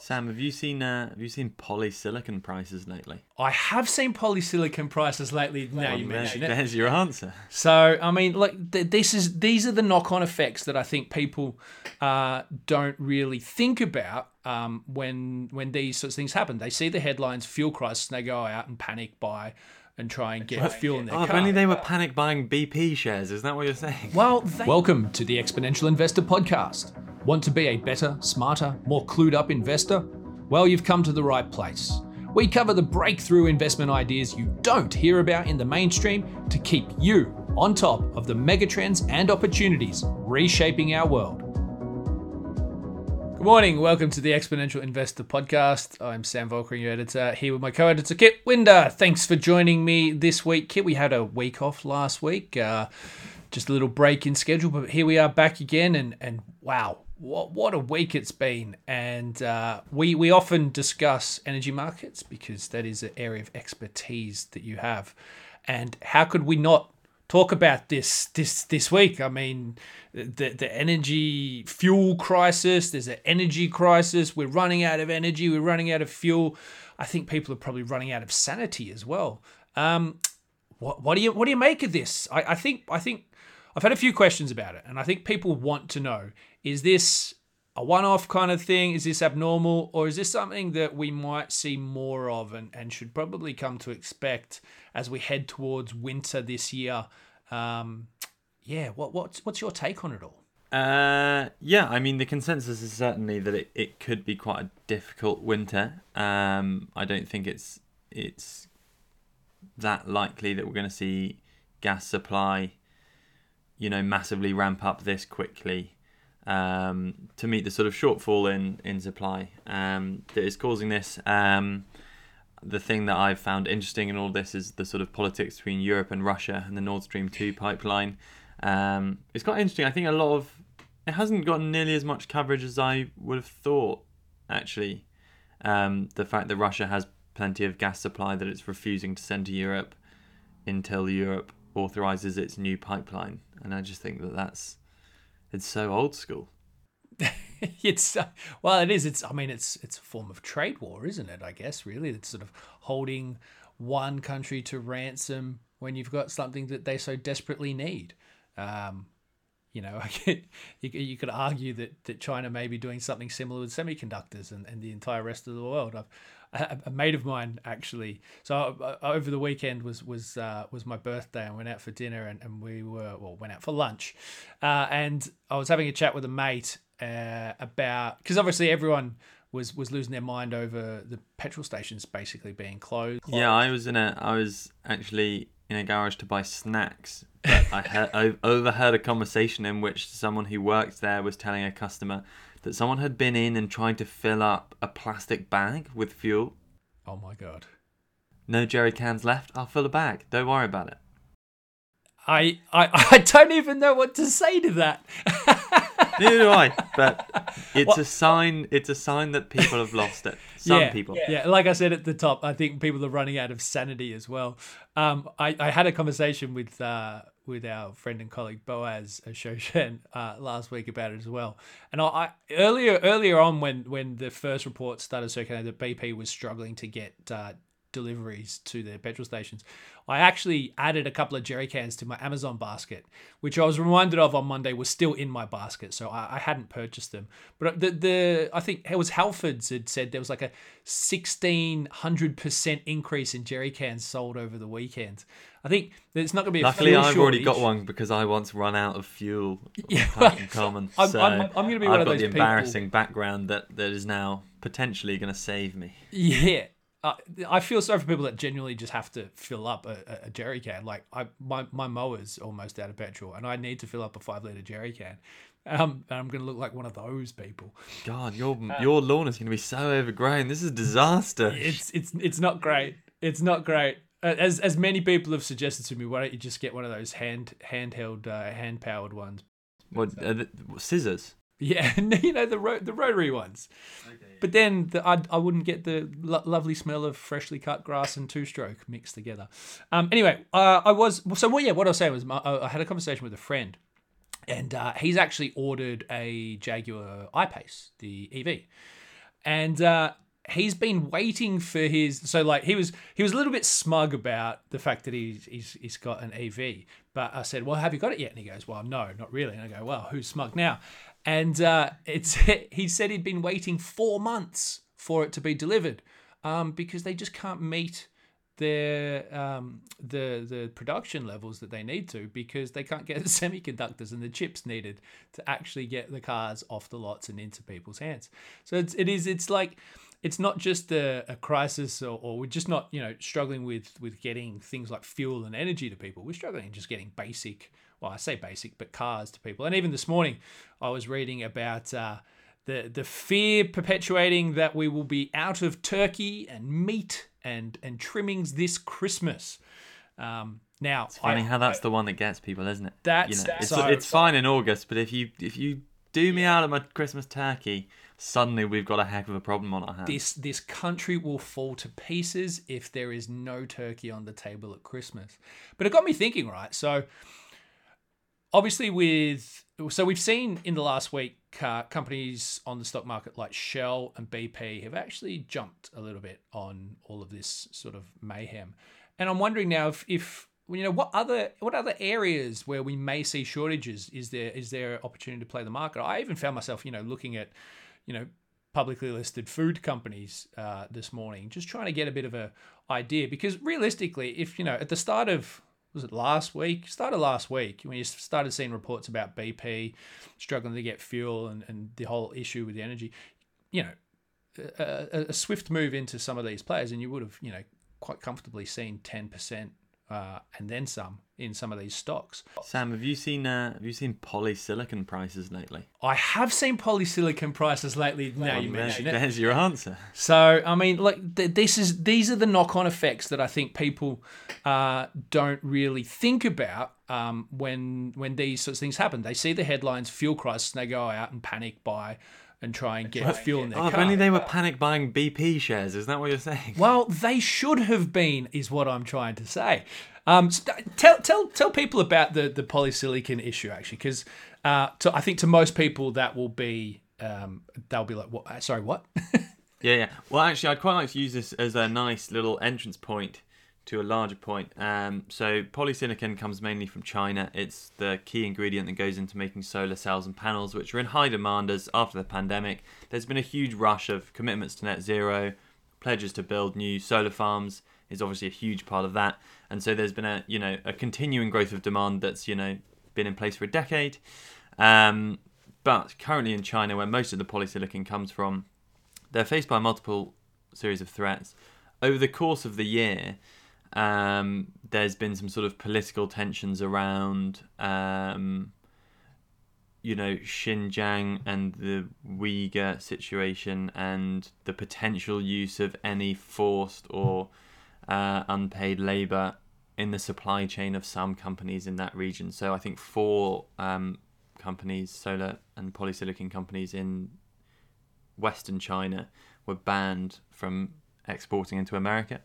Sam, have you seen uh, have you seen polysilicon prices lately? I have seen polysilicon prices lately. Now you mention it. There's your answer. So I mean, like th- this is these are the knock-on effects that I think people uh, don't really think about um, when when these sorts of things happen. They see the headlines, fuel crisis, and they go out and panic buy and try and get fuel in their Oh, if only they were panic buying BP shares. Is that what you're saying? Well, welcome to the Exponential Investor Podcast. Want to be a better, smarter, more clued up investor? Well, you've come to the right place. We cover the breakthrough investment ideas you don't hear about in the mainstream to keep you on top of the megatrends and opportunities reshaping our world. Good morning, welcome to the Exponential Investor Podcast. I'm Sam Volkering, your editor, here with my co editor, Kit Winder. Thanks for joining me this week. Kit, we had a week off last week. Uh, just a little break in schedule, but here we are back again, and and wow, what what a week it's been! And uh, we we often discuss energy markets because that is an area of expertise that you have, and how could we not talk about this this this week? I mean, the the energy fuel crisis. There's an energy crisis. We're running out of energy. We're running out of fuel. I think people are probably running out of sanity as well. Um, what, what do you what do you make of this? I, I think I think I've had a few questions about it, and I think people want to know: is this a one-off kind of thing? Is this abnormal, or is this something that we might see more of, and, and should probably come to expect as we head towards winter this year? Um, yeah, what what's what's your take on it all? Uh, yeah, I mean the consensus is certainly that it, it could be quite a difficult winter. Um, I don't think it's it's that likely that we're going to see gas supply, you know, massively ramp up this quickly um, to meet the sort of shortfall in in supply um, that is causing this. Um, the thing that I've found interesting in all this is the sort of politics between Europe and Russia and the Nord Stream two pipeline. Um, it's quite interesting. I think a lot of it hasn't gotten nearly as much coverage as I would have thought. Actually, um, the fact that Russia has plenty of gas supply that it's refusing to send to Europe until Europe authorizes its new pipeline, and I just think that that's it's so old school. it's uh, well, it is. It's I mean, it's it's a form of trade war, isn't it? I guess really, it's sort of holding one country to ransom when you've got something that they so desperately need. Um, you know, you, could argue that, that China may be doing something similar with semiconductors and, and the entire rest of the world. I've, a, a mate of mine actually. So uh, over the weekend was was uh, was my birthday, and went out for dinner, and, and we were well went out for lunch, uh, and I was having a chat with a mate uh, about because obviously everyone was was losing their mind over the petrol stations basically being closed. Yeah, I was in a I was actually in a garage to buy snacks. But I, heard, I overheard a conversation in which someone who worked there was telling a customer that someone had been in and tried to fill up a plastic bag with fuel. Oh my god. No jerry cans left. I'll fill a bag. Don't worry about it. I, I I don't even know what to say to that. Neither do I. But it's a sign. It's a sign that people have lost it. Some yeah, people. Yeah, like I said at the top, I think people are running out of sanity as well. Um, I, I had a conversation with uh, with our friend and colleague Boaz Shoshan uh, last week about it as well. And I, I earlier earlier on when when the first report started circulating that BP was struggling to get uh, deliveries to their petrol stations, I actually added a couple of jerry cans to my Amazon basket, which I was reminded of on Monday was still in my basket, so I, I hadn't purchased them. But the the I think it was Halfords had said there was like a sixteen hundred percent increase in jerry cans sold over the weekend. I think it's not going to be a Luckily, I've already got one because I once run out of fuel. Yeah, common. I'm- so I'm- I'm gonna be I've one of got those the people- embarrassing background that that is now potentially going to save me. Yeah. Uh, I feel sorry for people that genuinely just have to fill up a, a- jerry can. Like I, my my mower's almost out of petrol, and I need to fill up a five liter jerry can. Um, and I'm going to look like one of those people. God, your Uh, your lawn is going to be so overgrown. This is a disaster. It's it's it's not great. It's not great. As as many people have suggested to me, why don't you just get one of those hand handheld uh, hand powered ones? What uh, scissors? Yeah, you know the ro- the rotary ones. But then the, I I wouldn't get the lo- lovely smell of freshly cut grass and two stroke mixed together. Um. Anyway, uh, I was so what? Yeah, what I was saying was my, I I had a conversation with a friend, and uh, he's actually ordered a Jaguar I-Pace, the EV, and uh, he's been waiting for his. So like he was he was a little bit smug about the fact that he's he's, he's got an EV. But I said, well, have you got it yet? And he goes, well, no, not really. And I go, well, who's smug now? And uh, it's he said he'd been waiting four months for it to be delivered um, because they just can't meet their um, the the production levels that they need to because they can't get the semiconductors and the chips needed to actually get the cars off the lots and into people's hands. So it's, it is it's like it's not just a, a crisis or, or, we're just not you know struggling with with getting things like fuel and energy to people. We're struggling just getting basic. Well, I say basic, but cars to people. And even this morning, I was reading about. Uh, the, the fear perpetuating that we will be out of turkey and meat and and trimmings this Christmas. Um, now, it's funny I, how that's I, the one that gets people, isn't it? That's you know, it's, so, it's fine in August, but if you if you do me out of my Christmas turkey, suddenly we've got a heck of a problem on our hands. This this country will fall to pieces if there is no turkey on the table at Christmas. But it got me thinking, right? So obviously with so we've seen in the last week uh, companies on the stock market like Shell and BP have actually jumped a little bit on all of this sort of mayhem. And I'm wondering now if, if you know what other what other areas where we may see shortages is there is there opportunity to play the market? I even found myself you know looking at you know publicly listed food companies uh, this morning, just trying to get a bit of a idea because realistically, if you know at the start of was it last week? Started last week when you started seeing reports about BP struggling to get fuel and, and the whole issue with the energy. You know, a, a, swift move into some of these players, and you would have, you know, quite comfortably seen ten percent uh, and then some in some of these stocks. Sam, have you seen uh, have you seen polysilicon prices lately? I have seen polysilicon prices lately. Now well, you mention it, there's your answer. So I mean, like th- this is these are the knock-on effects that I think people uh, don't really think about um, when when these sorts of things happen. They see the headlines, fuel crisis, and they go out and panic buy and try and get fuel in their oh, car. If only they were panic buying BP shares. Is that what you're saying? Well, they should have been, is what I'm trying to say. Um, so tell tell tell people about the the polysilicon issue actually, because uh, I think to most people that will be um, they'll be like, what? Sorry, what? yeah, yeah. Well, actually, I'd quite like to use this as a nice little entrance point to a larger point. Um, so polysilicon comes mainly from China. It's the key ingredient that goes into making solar cells and panels, which are in high demand as after the pandemic. There's been a huge rush of commitments to net zero, pledges to build new solar farms is obviously a huge part of that. And so there's been a you know a continuing growth of demand that's you know been in place for a decade. Um, but currently in China, where most of the polysilicon comes from, they're faced by multiple series of threats. Over the course of the year, um, there's been some sort of political tensions around, um, you know, Xinjiang and the Uyghur situation and the potential use of any forced or uh, unpaid labour in the supply chain of some companies in that region. So I think four um, companies, solar and polysilicon companies in Western China, were banned from exporting into America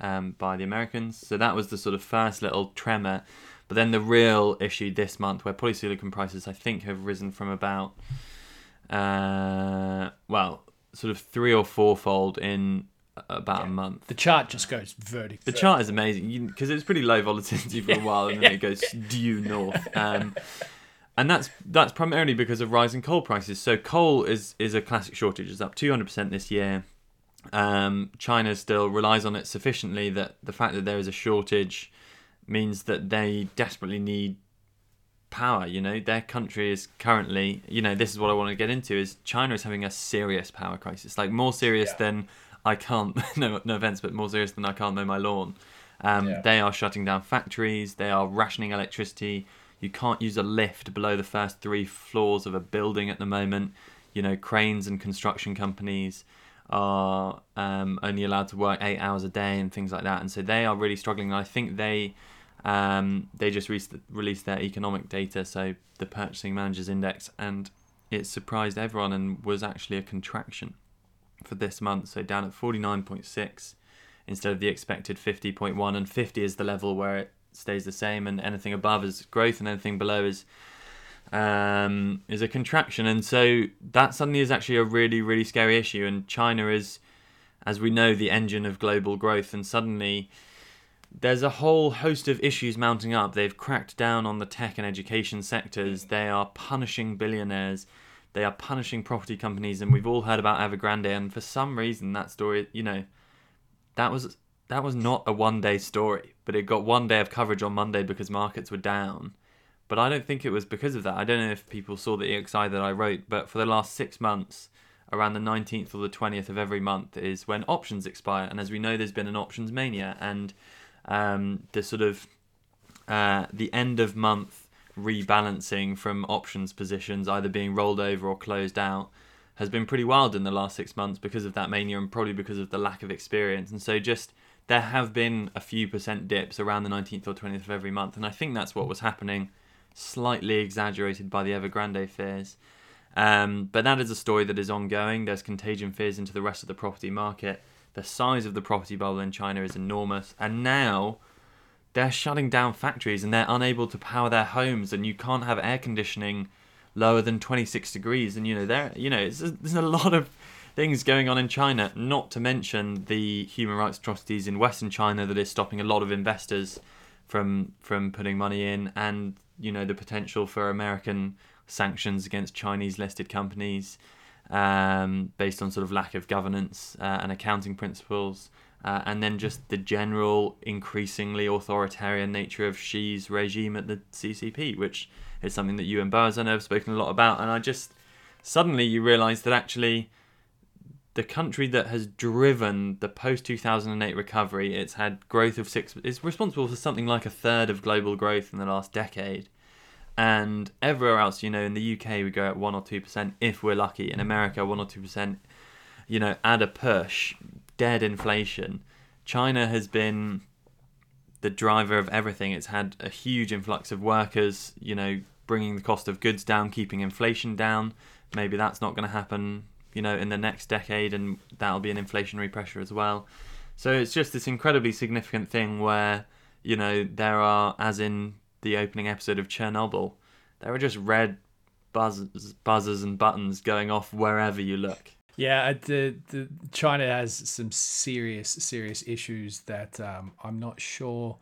um, by the Americans. So that was the sort of first little tremor. But then the real issue this month, where polysilicon prices, I think, have risen from about, uh, well, sort of three or fourfold in about yeah. a month. The chart just goes vertical. The chart is amazing because it's pretty low volatility for a while, and then it goes due north. Um, and that's that's primarily because of rising coal prices. So coal is is a classic shortage. It's up two hundred percent this year. Um, China still relies on it sufficiently that the fact that there is a shortage means that they desperately need power. You know, their country is currently, you know, this is what I want to get into is China is having a serious power crisis, like more serious yeah. than I can't. No, no offense, but more serious than I can't mow my lawn. Um, yeah. They are shutting down factories. They are rationing electricity. You can't use a lift below the first three floors of a building at the moment. You know, cranes and construction companies are um, only allowed to work eight hours a day and things like that, and so they are really struggling. I think they um, they just re- released their economic data, so the Purchasing Managers Index, and it surprised everyone and was actually a contraction for this month, so down at 49.6 instead of the expected 50.1, and 50 is the level where it stays the same, and anything above is growth, and anything below is um, is a contraction, and so that suddenly is actually a really really scary issue. And China is, as we know, the engine of global growth, and suddenly there's a whole host of issues mounting up. They've cracked down on the tech and education sectors. They are punishing billionaires. They are punishing property companies, and we've all heard about Evergrande. And for some reason, that story, you know, that was that was not a one day story, but it got one day of coverage on Monday because markets were down. But I don't think it was because of that. I don't know if people saw the EXI that I wrote, but for the last six months, around the 19th or the 20th of every month is when options expire. And as we know, there's been an options mania, and um, the sort of uh, the end of month rebalancing from options positions either being rolled over or closed out has been pretty wild in the last six months because of that mania and probably because of the lack of experience. And so just there have been a few percent dips around the 19th or 20th of every month. And I think that's what was happening, slightly exaggerated by the Evergrande fears. Um, but that is a story that is ongoing. There's contagion fears into the rest of the property market. The size of the property bubble in China is enormous, and now they're shutting down factories and they're unable to power their homes, and you can't have air conditioning lower than 26 degrees. And you know, there, you know, there's a lot of things going on in China. Not to mention the human rights atrocities in Western China that is stopping a lot of investors from from putting money in, and you know, the potential for American sanctions against Chinese listed companies um, based on sort of lack of governance uh, and accounting principles, uh, and then just the general increasingly authoritarian nature of Xi's regime at the CCP, which is something that you and Baz have spoken a lot about. And I just suddenly you realise that actually the country that has driven the post 2008 recovery, it's had growth of six, is responsible for something like a third of global growth in the last decade. And everywhere else, you know, in the UK we go at one or two percent if we're lucky. In America, one or two percent. You know, add a push, dead inflation. China has been the driver of everything. It's had a huge influx of workers. You know, bringing the cost of goods down, keeping inflation down. Maybe that's not going to happen. You know, in the next decade, and that'll be an inflationary pressure as well. So it's just this incredibly significant thing where you know there are, as in the opening episode of Chernobyl, there are just red buzzers, buzzers and buttons going off wherever you look. Yeah, the, the China has some serious serious issues that um, I'm not sure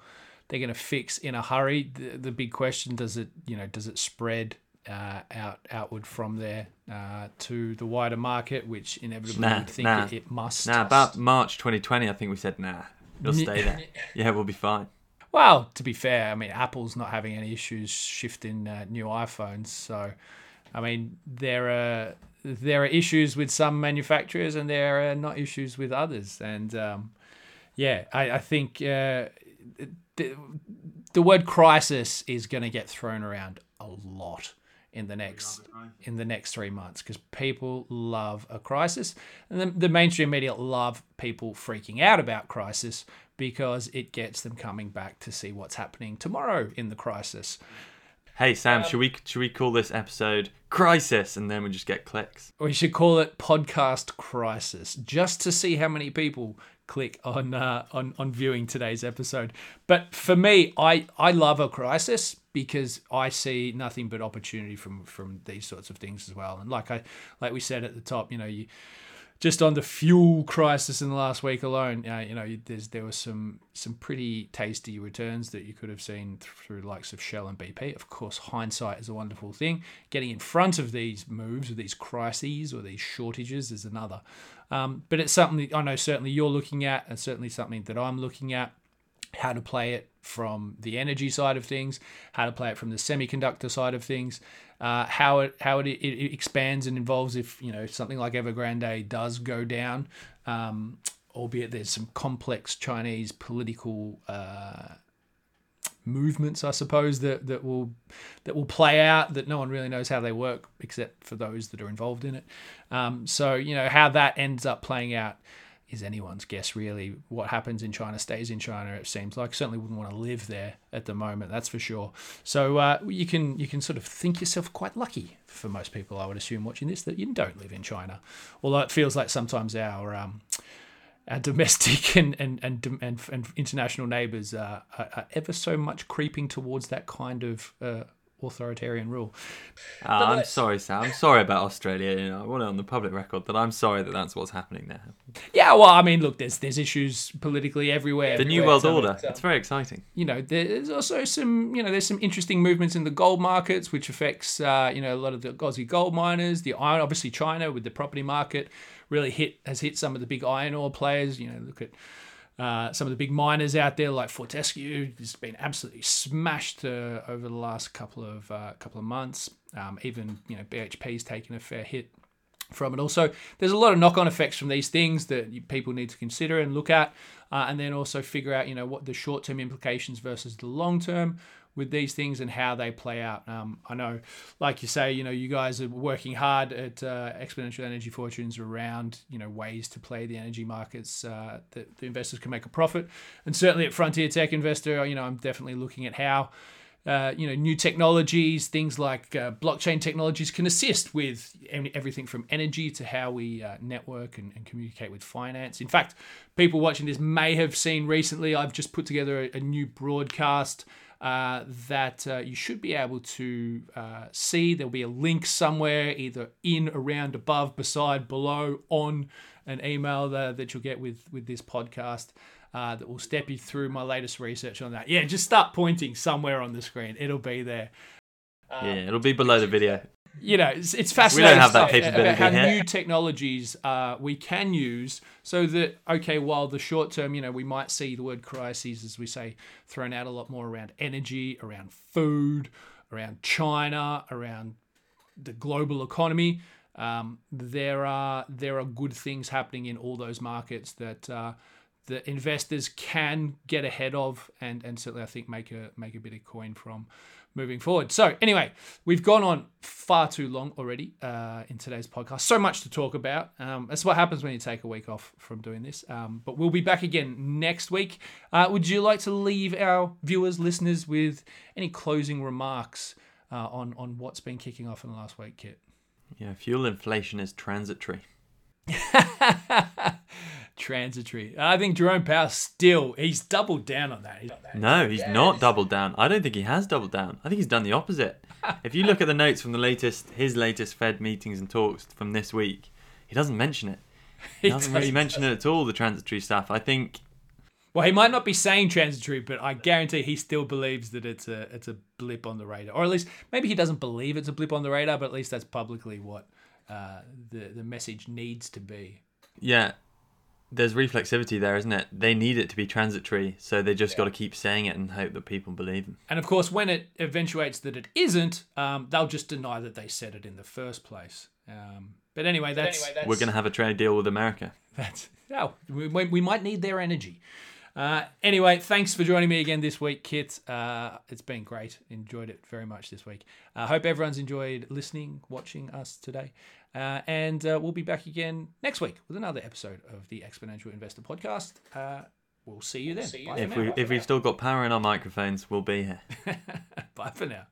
they're going to fix in a hurry. The, the big question does it you know does it spread uh, out outward from there uh, to the wider market, which inevitably nah, would think nah. it, it, must. Nah, about March 2020, I think we said nah, it'll stay there. yeah, we'll be fine. Well, to be fair, I mean, Apple's not having any issues shifting uh, new iPhones. So, I mean, there are there are issues with some manufacturers, and there are not issues with others. And um, yeah, I, I think uh, the, the word crisis is going to get thrown around a lot in the next in the next three months because people love a crisis and the, the mainstream media love people freaking out about crisis because it gets them coming back to see what's happening tomorrow in the crisis. Hey Sam, um, should we should we call this episode Crisis and then we just get clicks? We should call it Podcast Crisis just to see how many people click on uh, on on viewing today's episode. But for me, I I love a crisis because I see nothing but opportunity from from these sorts of things as well. And like I like we said at the top, you know, you just on the fuel crisis in the last week alone, uh, you know, there's there were some some pretty tasty returns that you could have seen through likes of Shell and BP. Of course, hindsight is a wonderful thing. Getting in front of these moves or these crises or these shortages is another. Um, but it's something I know certainly you're looking at, and certainly something that I'm looking at. How to play it from the energy side of things, how to play it from the semiconductor side of things, uh, how it how it, it, expands and involves if you know something like Evergrande does go down, um, albeit there's some complex Chinese political uh, movements, I suppose that that will that will play out that no one really knows how they work except for those that are involved in it. Um, so you know how that ends up playing out is anyone's guess, really. What happens in China stays in China. It seems like certainly wouldn't want to live there at the moment. That's for sure. So uh, you can you can sort of think yourself quite lucky for most people. I would assume watching this that you don't live in China, although it feels like sometimes our um, our domestic and and and and, and international neighbours are, are, ever so much creeping towards that kind of uh, authoritarian rule. Uh, I'm sorry, Sam. I'm sorry about Australia. You know, I want it on the public record that I'm sorry that that's what's happening there. Yeah, well, I mean, look, there's there's issues politically everywhere. The New. World So, Order. it's, um, It's very exciting. you know, there's also some, you know, there's some interesting movements in the gold markets, which affects, uh, you know, a lot of the Aussie gold miners. The iron, obviously, China with the property market really hit has hit some of the big iron ore players. You know, look at uh, some of the big miners out there like Fortescue has been absolutely smashed uh, over the last couple of uh, couple of months. Um, even you know BHP's taken a fair hit from it. Also, there's a lot of knock-on effects from these things that people need to consider and look at, uh, and then also figure out you know what the short-term implications versus the long-term with these things and how they play out. Um, I know, like you say, you know, you guys are working hard at uh, Exponential Energy Fortunes around, you know, ways to play the energy markets uh, that the investors can make a profit. And certainly at Frontier Tech Investor, you know, I'm definitely looking at how, uh, you know, new technologies, things like uh, blockchain technologies can assist with everything from energy to how we uh, network and, and communicate with finance. In fact, people watching this may have seen recently, I've just put together a, a new broadcast uh, that uh, you should be able to see. There'll be a link somewhere, either in, around, above, beside, below, on an email that, that you'll get with, with this podcast. Uh, that will step you through my latest research on that. Yeah, just start pointing somewhere on the screen. It'll be there. yeah, it'll be below the video. You know, it's, it's fascinating have that stuff about how here. new technologies uh, we can use so that, okay, while the short term, you know, we might see the word crises, as we say, thrown out a lot more around energy, around food, around China, around the global economy. Um, there are there are good things happening in all those markets that uh, the investors can get ahead of, and and certainly I think make a make a bit of coin from moving forward. So anyway, we've gone on far too long already uh, in today's podcast. So much to talk about. Um, that's what happens when you take a week off from doing this. Um, but we'll be back again next week. Uh, would you like to leave our viewers, listeners, with any closing remarks uh, on on what's been kicking off in the last week, Kit? Yeah, fuel inflation is transitory. Transitory. I think Jerome Powell still he's doubled down on that. He's- that. No, he's not doubled down. I don't think he has doubled down. I think he's done the opposite. if you look at the notes from the latest, his latest Fed meetings and talks from this week, he doesn't mention it. He doesn't really doesn't. mention it at all. The transitory stuff. I think Well, he might not be saying transitory, but I guarantee he still believes that it's a it's a blip on the radar, or at least maybe he doesn't believe it's a blip on the radar, but at least that's publicly what uh, the the message needs to be. yeah, there's reflexivity there, isn't it? They need it to be transitory, so they just got to keep saying it and hope that people believe them. And of course, when it eventuates that it isn't, um, they'll just deny that they said it in the first place. Um, but anyway, that's We're going to have a trade deal with America. That's oh, we, we we might need their energy. Uh, anyway, thanks for joining me again this week, Kit. Uh, it's been great. Enjoyed it very much this week. I hope everyone's enjoyed listening, watching us today. Uh, and uh, we'll be back again next week with another episode of the Exponential Investor Podcast. Uh, we'll see you then. Bye, If we if we've still got power in our microphones, we'll be here. Bye for now.